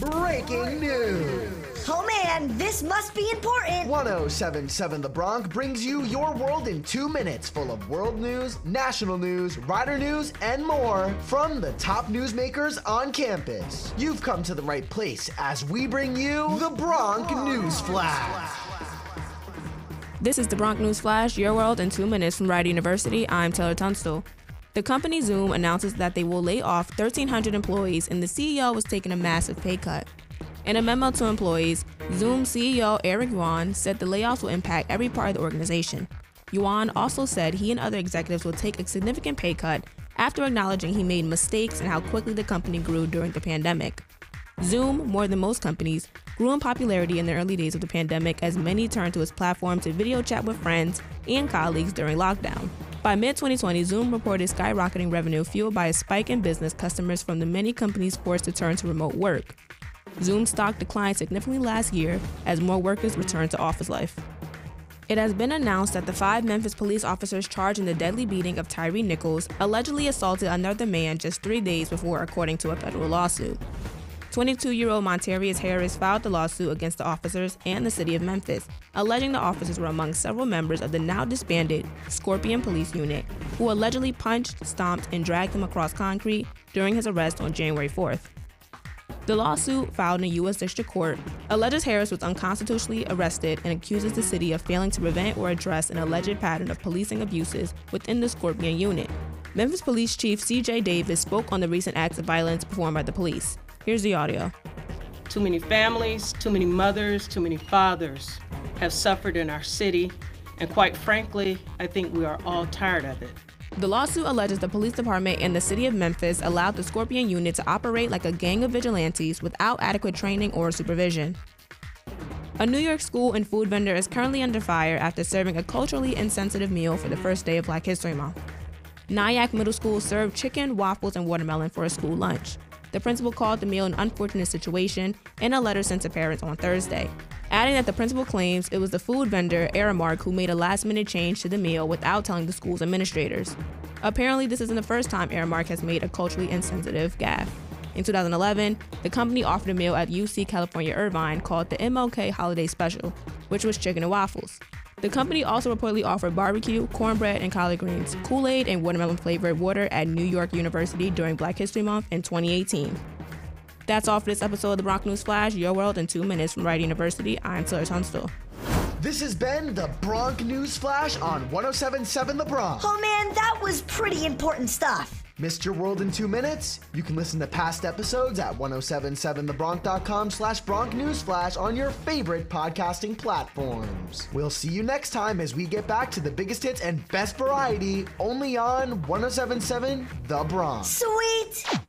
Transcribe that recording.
Breaking news. Oh man, this must be important. 1077 The Bronc brings you your world in two minutes, full of world news, national news, rider news, and more from the top newsmakers on campus. You've come to the right place as we bring you the Bronc News Flash. This is the Bronc News Flash, your world in two minutes from Rider University. I'm Taylor Tunstall. The company Zoom announces that they will lay off 1,300 employees, and the CEO is taking a massive pay cut. In a memo to employees, Zoom CEO Eric Yuan said the layoffs will impact every part of the organization. Yuan also said he and other executives will take a significant pay cut after acknowledging he made mistakes and how quickly the company grew during the pandemic. Zoom, more than most companies, grew in popularity in the early days of the pandemic as many turned to its platform to video chat with friends and colleagues during lockdown. By mid 2020, Zoom reported skyrocketing revenue fueled by a spike in business customers from the many companies forced to turn to remote work. Zoom stock declined significantly last year as more workers returned to office life. It has been announced that the five Memphis police officers charged in the deadly beating of Tyree Nichols allegedly assaulted another man just three days before, according to a federal lawsuit. 22 year old Monterrious Harris filed the lawsuit against the officers and the city of Memphis, alleging the officers were among several members of the now disbanded Scorpion Police Unit, who allegedly punched, stomped, and dragged him across concrete during his arrest on January 4th. The lawsuit, filed in U.S. District Court, alleges Harris was unconstitutionally arrested and accuses the city of failing to prevent or address an alleged pattern of policing abuses within the Scorpion unit. Memphis Police Chief C.J. Davis spoke on the recent acts of violence performed by the police. Here's the audio. Too many families, too many mothers, too many fathers have suffered in our city, and quite frankly, I think we are all tired of it. The lawsuit alleges the police department and the city of Memphis allowed the Scorpion unit to operate like a gang of vigilantes without adequate training or supervision. A New York school and food vendor is currently under fire after serving a culturally insensitive meal for the first day of Black History Month. Nyack Middle School served chicken, waffles, and watermelon for a school lunch. The principal called the meal an unfortunate situation in a letter sent to parents on Thursday, adding that the principal claims it was the food vendor, Aramark, who made a last minute change to the meal without telling the school's administrators. Apparently, this isn't the first time Aramark has made a culturally insensitive gaffe. In 2011, the company offered a meal at UC California Irvine called the MLK Holiday Special, which was chicken and waffles. The company also reportedly offered barbecue, cornbread, and collard greens, Kool Aid, and watermelon flavored water at New York University during Black History Month in 2018. That's all for this episode of the Bronc News Flash, Your World in Two Minutes from Rider University. I'm Taylor Tunstall. This has been the Bronc News Flash on 1077 The Bronc. Oh man, that was pretty important stuff. Missed your world in two minutes? You can listen to past episodes at 1077thebronc.com slash Bronc Newsflash on your favorite podcasting platforms. We'll see you next time as we get back to the biggest hits and best variety only on 1077 The Bronc. Sweet.